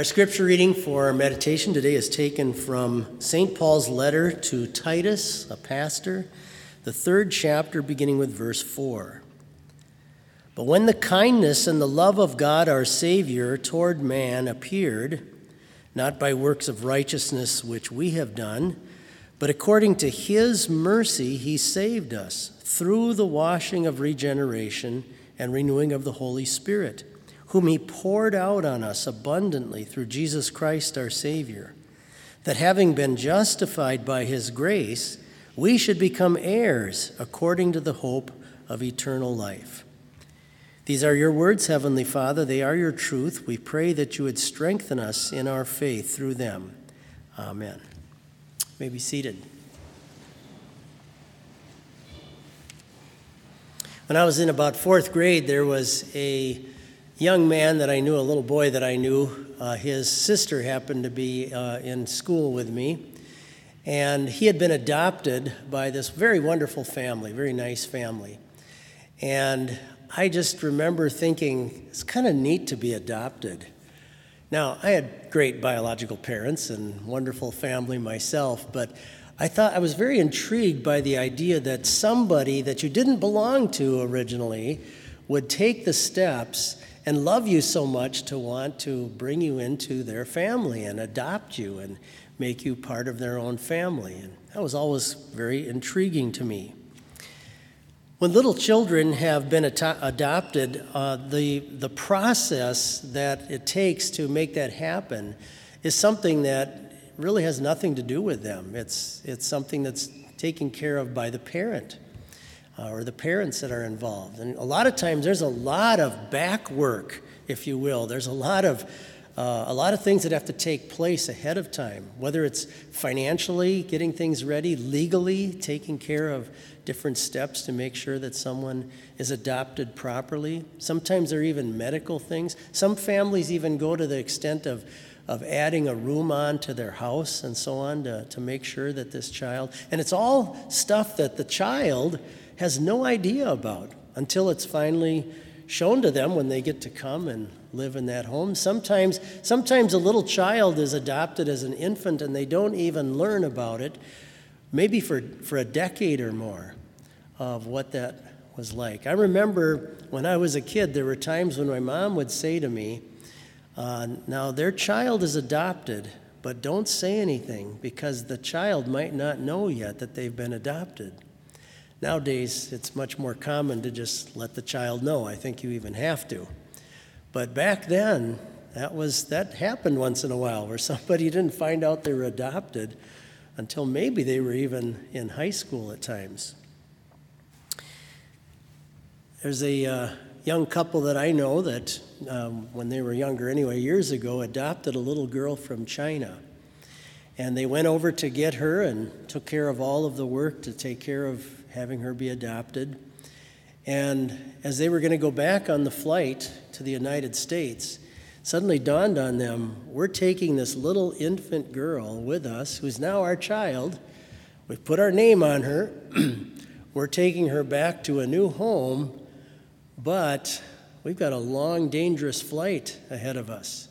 Our scripture reading for our meditation today is taken from St. Paul's letter to Titus, a pastor, the third chapter, beginning with verse 4. But when the kindness and the love of God our Savior toward man appeared, not by works of righteousness which we have done, but according to his mercy he saved us through the washing of regeneration and renewing of the Holy Spirit whom he poured out on us abundantly through Jesus Christ our Savior, that having been justified by his grace, we should become heirs according to the hope of eternal life. These are your words, Heavenly Father. They are your truth. We pray that you would strengthen us in our faith through them. Amen. You may be seated. When I was in about fourth grade, there was a young man that I knew, a little boy that I knew, uh, his sister happened to be uh, in school with me. And he had been adopted by this very wonderful family, very nice family. And I just remember thinking, it's kind of neat to be adopted. Now, I had great biological parents and wonderful family myself, but I thought I was very intrigued by the idea that somebody that you didn't belong to originally would take the steps and love you so much to want to bring you into their family and adopt you and make you part of their own family. And that was always very intriguing to me. When little children have been ad- adopted, uh, the, the process that it takes to make that happen is something that really has nothing to do with them. It's, it's something that's taken care of by the parent or the parents that are involved. And a lot of times there's a lot of back work, if you will. There's a lot of uh, a lot of things that have to take place ahead of time, whether it's financially getting things ready, legally taking care of different steps to make sure that someone is adopted properly. Sometimes there are even medical things. Some families even go to the extent of, of adding a room on to their house and so on to, to make sure that this child, and it's all stuff that the child has no idea about until it's finally shown to them when they get to come and live in that home. Sometimes, sometimes a little child is adopted as an infant and they don't even learn about it, maybe for, for a decade or more of what that was like. I remember when I was a kid, there were times when my mom would say to me, uh, Now, their child is adopted, but don't say anything because the child might not know yet that they've been adopted. Nowadays, it's much more common to just let the child know. I think you even have to. But back then, that was that happened once in a while where somebody didn't find out they were adopted until maybe they were even in high school at times. There's a uh, young couple that I know that, um, when they were younger anyway, years ago, adopted a little girl from China. And they went over to get her and took care of all of the work to take care of having her be adopted. And as they were going to go back on the flight to the United States, suddenly dawned on them we're taking this little infant girl with us, who's now our child. We've put our name on her. we're taking her back to a new home, but we've got a long, dangerous flight ahead of us.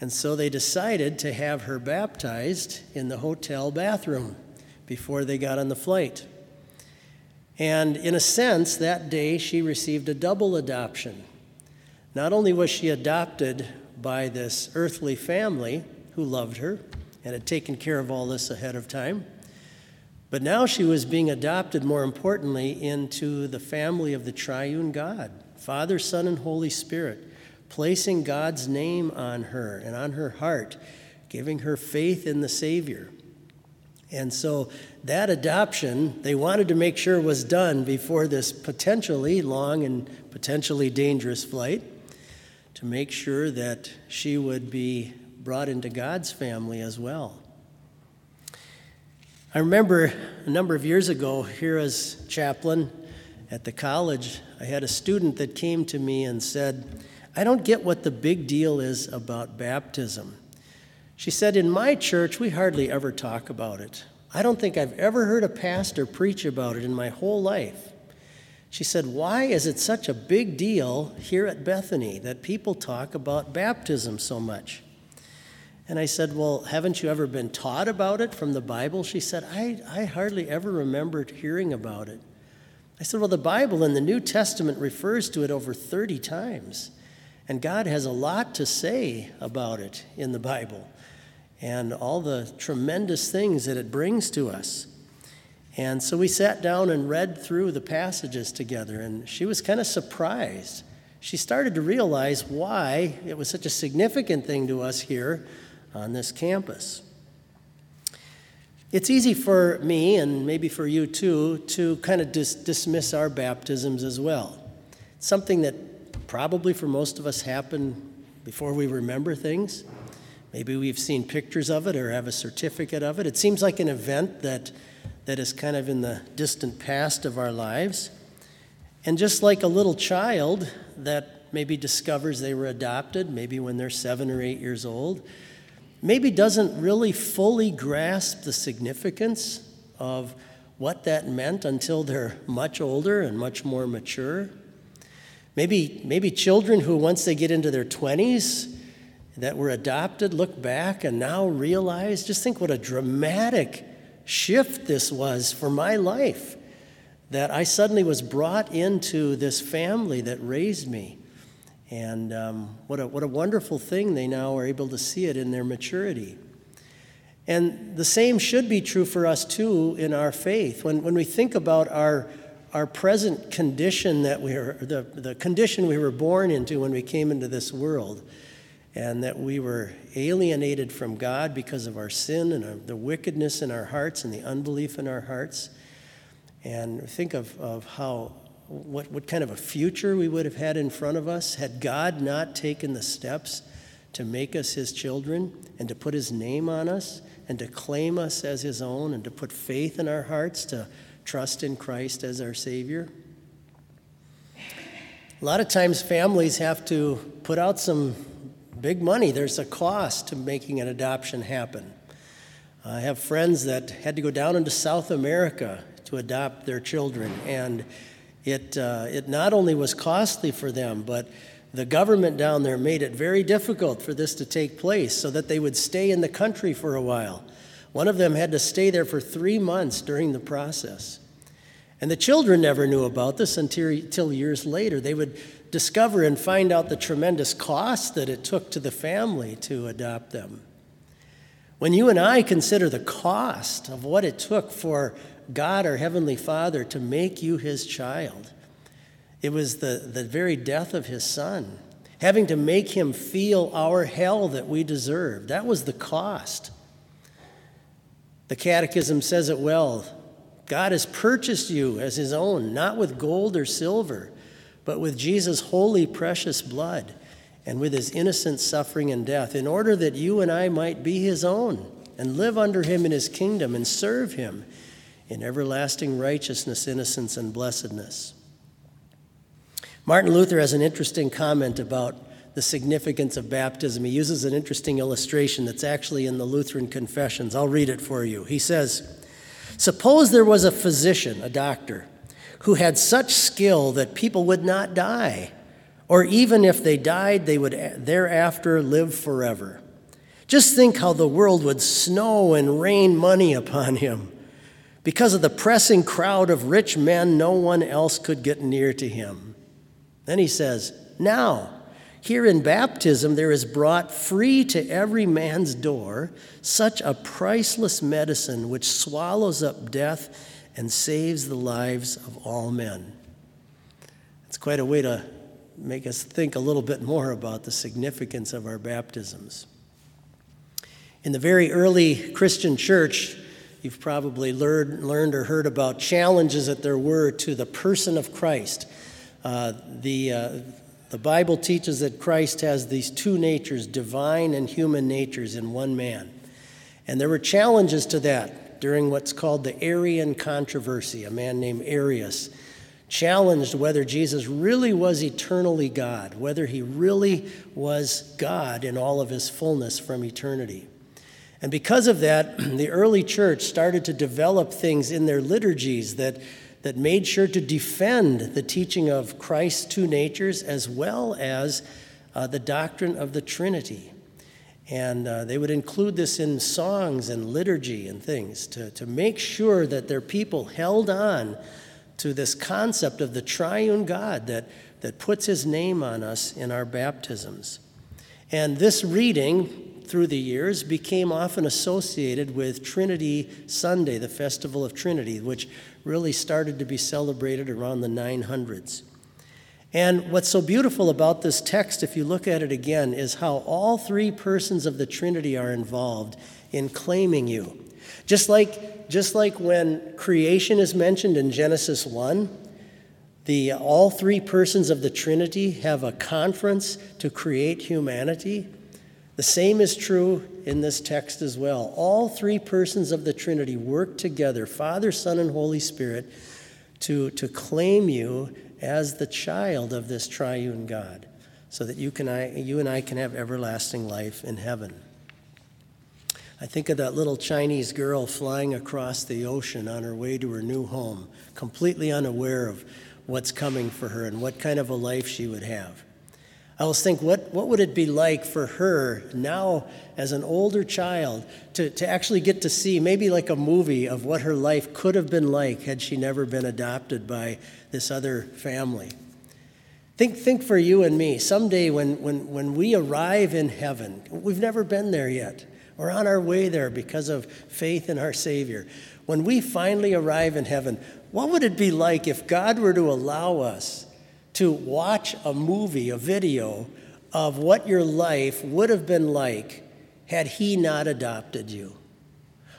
And so they decided to have her baptized in the hotel bathroom before they got on the flight. And in a sense, that day she received a double adoption. Not only was she adopted by this earthly family who loved her and had taken care of all this ahead of time, but now she was being adopted, more importantly, into the family of the triune God Father, Son, and Holy Spirit, placing God's name on her and on her heart, giving her faith in the Savior. And so that adoption, they wanted to make sure was done before this potentially long and potentially dangerous flight to make sure that she would be brought into God's family as well. I remember a number of years ago, here as chaplain at the college, I had a student that came to me and said, I don't get what the big deal is about baptism. She said, In my church, we hardly ever talk about it. I don't think I've ever heard a pastor preach about it in my whole life. She said, Why is it such a big deal here at Bethany that people talk about baptism so much? And I said, Well, haven't you ever been taught about it from the Bible? She said, I, I hardly ever remember hearing about it. I said, Well, the Bible in the New Testament refers to it over 30 times. And God has a lot to say about it in the Bible and all the tremendous things that it brings to us. And so we sat down and read through the passages together, and she was kind of surprised. She started to realize why it was such a significant thing to us here on this campus. It's easy for me, and maybe for you too, to kind of dis- dismiss our baptisms as well. It's something that probably for most of us happen before we remember things. Maybe we've seen pictures of it or have a certificate of it. It seems like an event that, that is kind of in the distant past of our lives. And just like a little child that maybe discovers they were adopted, maybe when they're seven or eight years old, maybe doesn't really fully grasp the significance of what that meant until they're much older and much more mature. Maybe, maybe children who, once they get into their 20s, that were adopted look back and now realize just think what a dramatic shift this was for my life. That I suddenly was brought into this family that raised me. And um, what, a, what a wonderful thing they now are able to see it in their maturity. And the same should be true for us too in our faith. When, when we think about our, our present condition that we are, the, the condition we were born into when we came into this world, and that we were alienated from God because of our sin and the wickedness in our hearts and the unbelief in our hearts. And think of, of how what, what kind of a future we would have had in front of us had God not taken the steps to make us his children and to put his name on us and to claim us as his own and to put faith in our hearts to trust in Christ as our Savior. A lot of times, families have to put out some big money. There's a cost to making an adoption happen. I have friends that had to go down into South America to adopt their children, and it, uh, it not only was costly for them, but the government down there made it very difficult for this to take place so that they would stay in the country for a while. One of them had to stay there for three months during the process. And the children never knew about this until, years later. They would discover and find out the tremendous cost that it took to the family to adopt them. When you and I consider the cost of what it took for God, our Heavenly Father, to make you His child. It was the, the very death of His Son, having to make Him feel our hell that we deserved. That was the cost. The Catechism says it well God has purchased you as His own, not with gold or silver, but with Jesus' holy, precious blood and with His innocent suffering and death, in order that you and I might be His own and live under Him in His kingdom and serve Him in everlasting righteousness, innocence, and blessedness. Martin Luther has an interesting comment about the significance of baptism. He uses an interesting illustration that's actually in the Lutheran Confessions. I'll read it for you. He says, Suppose there was a physician, a doctor, who had such skill that people would not die, or even if they died, they would thereafter live forever. Just think how the world would snow and rain money upon him. Because of the pressing crowd of rich men, no one else could get near to him. Then he says, Now, here in baptism, there is brought free to every man's door such a priceless medicine which swallows up death and saves the lives of all men. It's quite a way to make us think a little bit more about the significance of our baptisms. In the very early Christian church, You've probably learned, learned or heard about challenges that there were to the person of Christ. Uh, the, uh, the Bible teaches that Christ has these two natures, divine and human natures, in one man. And there were challenges to that during what's called the Arian controversy. A man named Arius challenged whether Jesus really was eternally God, whether he really was God in all of his fullness from eternity. And because of that, the early church started to develop things in their liturgies that, that made sure to defend the teaching of Christ's two natures as well as uh, the doctrine of the Trinity. And uh, they would include this in songs and liturgy and things to, to make sure that their people held on to this concept of the triune God that, that puts his name on us in our baptisms. And this reading through the years became often associated with Trinity Sunday, the Festival of Trinity, which really started to be celebrated around the 900s. And what's so beautiful about this text, if you look at it again, is how all three persons of the Trinity are involved in claiming you. Just like, just like when creation is mentioned in Genesis 1, the, all three persons of the Trinity have a conference to create humanity. The same is true in this text as well. All three persons of the Trinity work together, Father, Son, and Holy Spirit, to, to claim you as the child of this triune God, so that you, can, I, you and I can have everlasting life in heaven. I think of that little Chinese girl flying across the ocean on her way to her new home, completely unaware of what's coming for her and what kind of a life she would have. I always think, what, what would it be like for her now as an older child to, to actually get to see maybe like a movie of what her life could have been like had she never been adopted by this other family? Think, think for you and me, someday when, when, when we arrive in heaven, we've never been there yet. We're on our way there because of faith in our Savior. When we finally arrive in heaven, what would it be like if God were to allow us to watch a movie, a video of what your life would have been like had He not adopted you.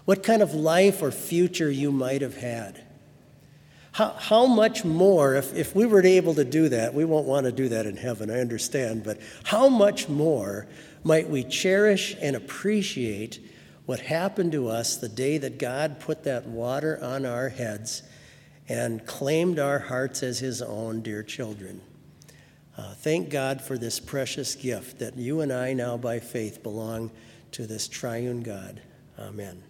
What kind of life or future you might have had. How, how much more, if, if we were able to do that, we won't want to do that in heaven, I understand, but how much more might we cherish and appreciate what happened to us the day that God put that water on our heads and claimed our hearts as his own dear children. Uh, thank God for this precious gift that you and I now by faith belong to this triune God. Amen.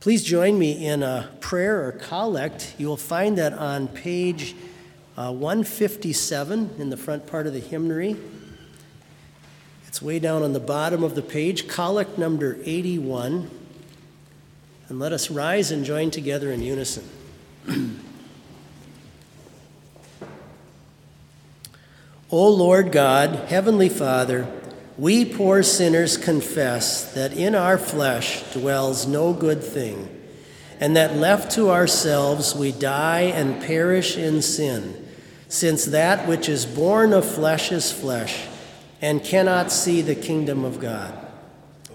Please join me in a prayer or collect. You will find that on page uh, 157 in the front part of the hymnary. It's way down on the bottom of the page, collect number 81. And let us rise and join together in unison. O Lord God, Heavenly Father, we poor sinners confess that in our flesh dwells no good thing, and that left to ourselves we die and perish in sin, since that which is born of flesh is flesh, and cannot see the kingdom of God.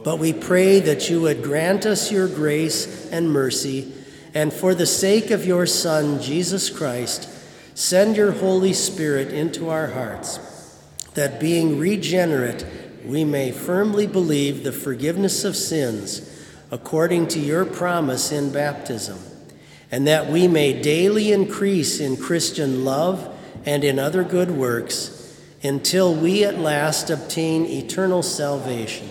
But we pray that you would grant us your grace and mercy and for the sake of your Son, Jesus Christ, send your Holy Spirit into our hearts, that being regenerate, we may firmly believe the forgiveness of sins according to your promise in baptism, and that we may daily increase in Christian love and in other good works until we at last obtain eternal salvation.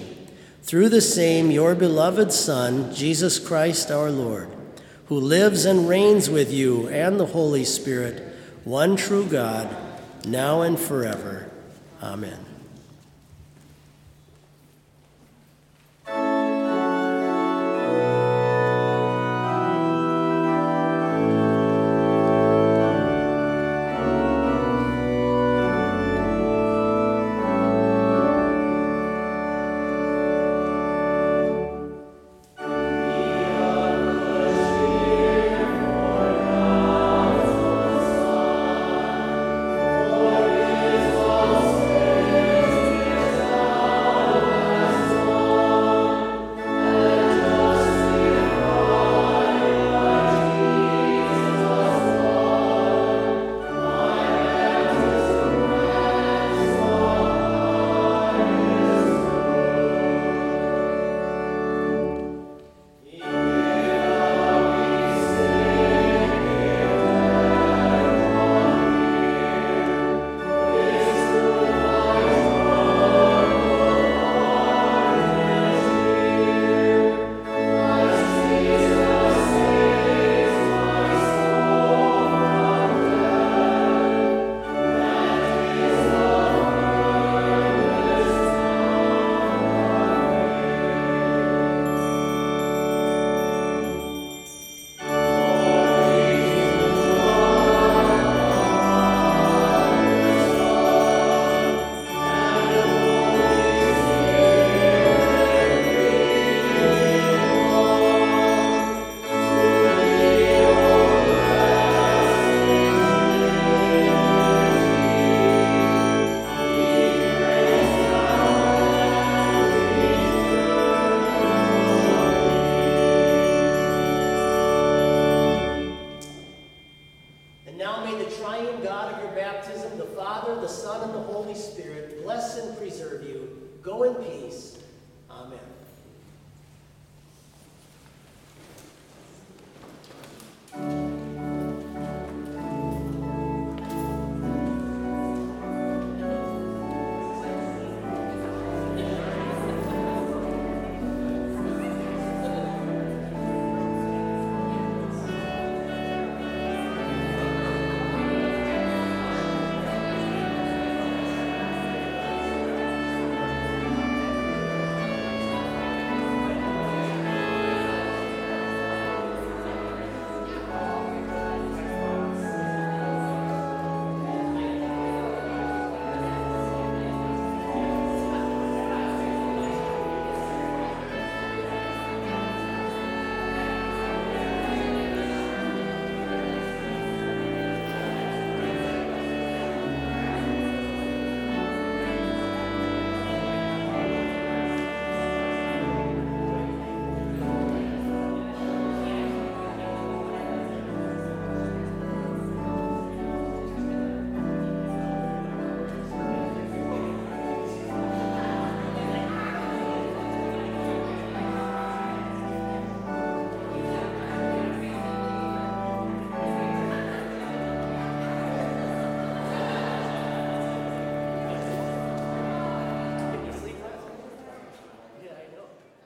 Through the same your beloved Son, Jesus Christ our Lord who lives and reigns with you and the Holy Spirit, one true God, now and forever. Amen.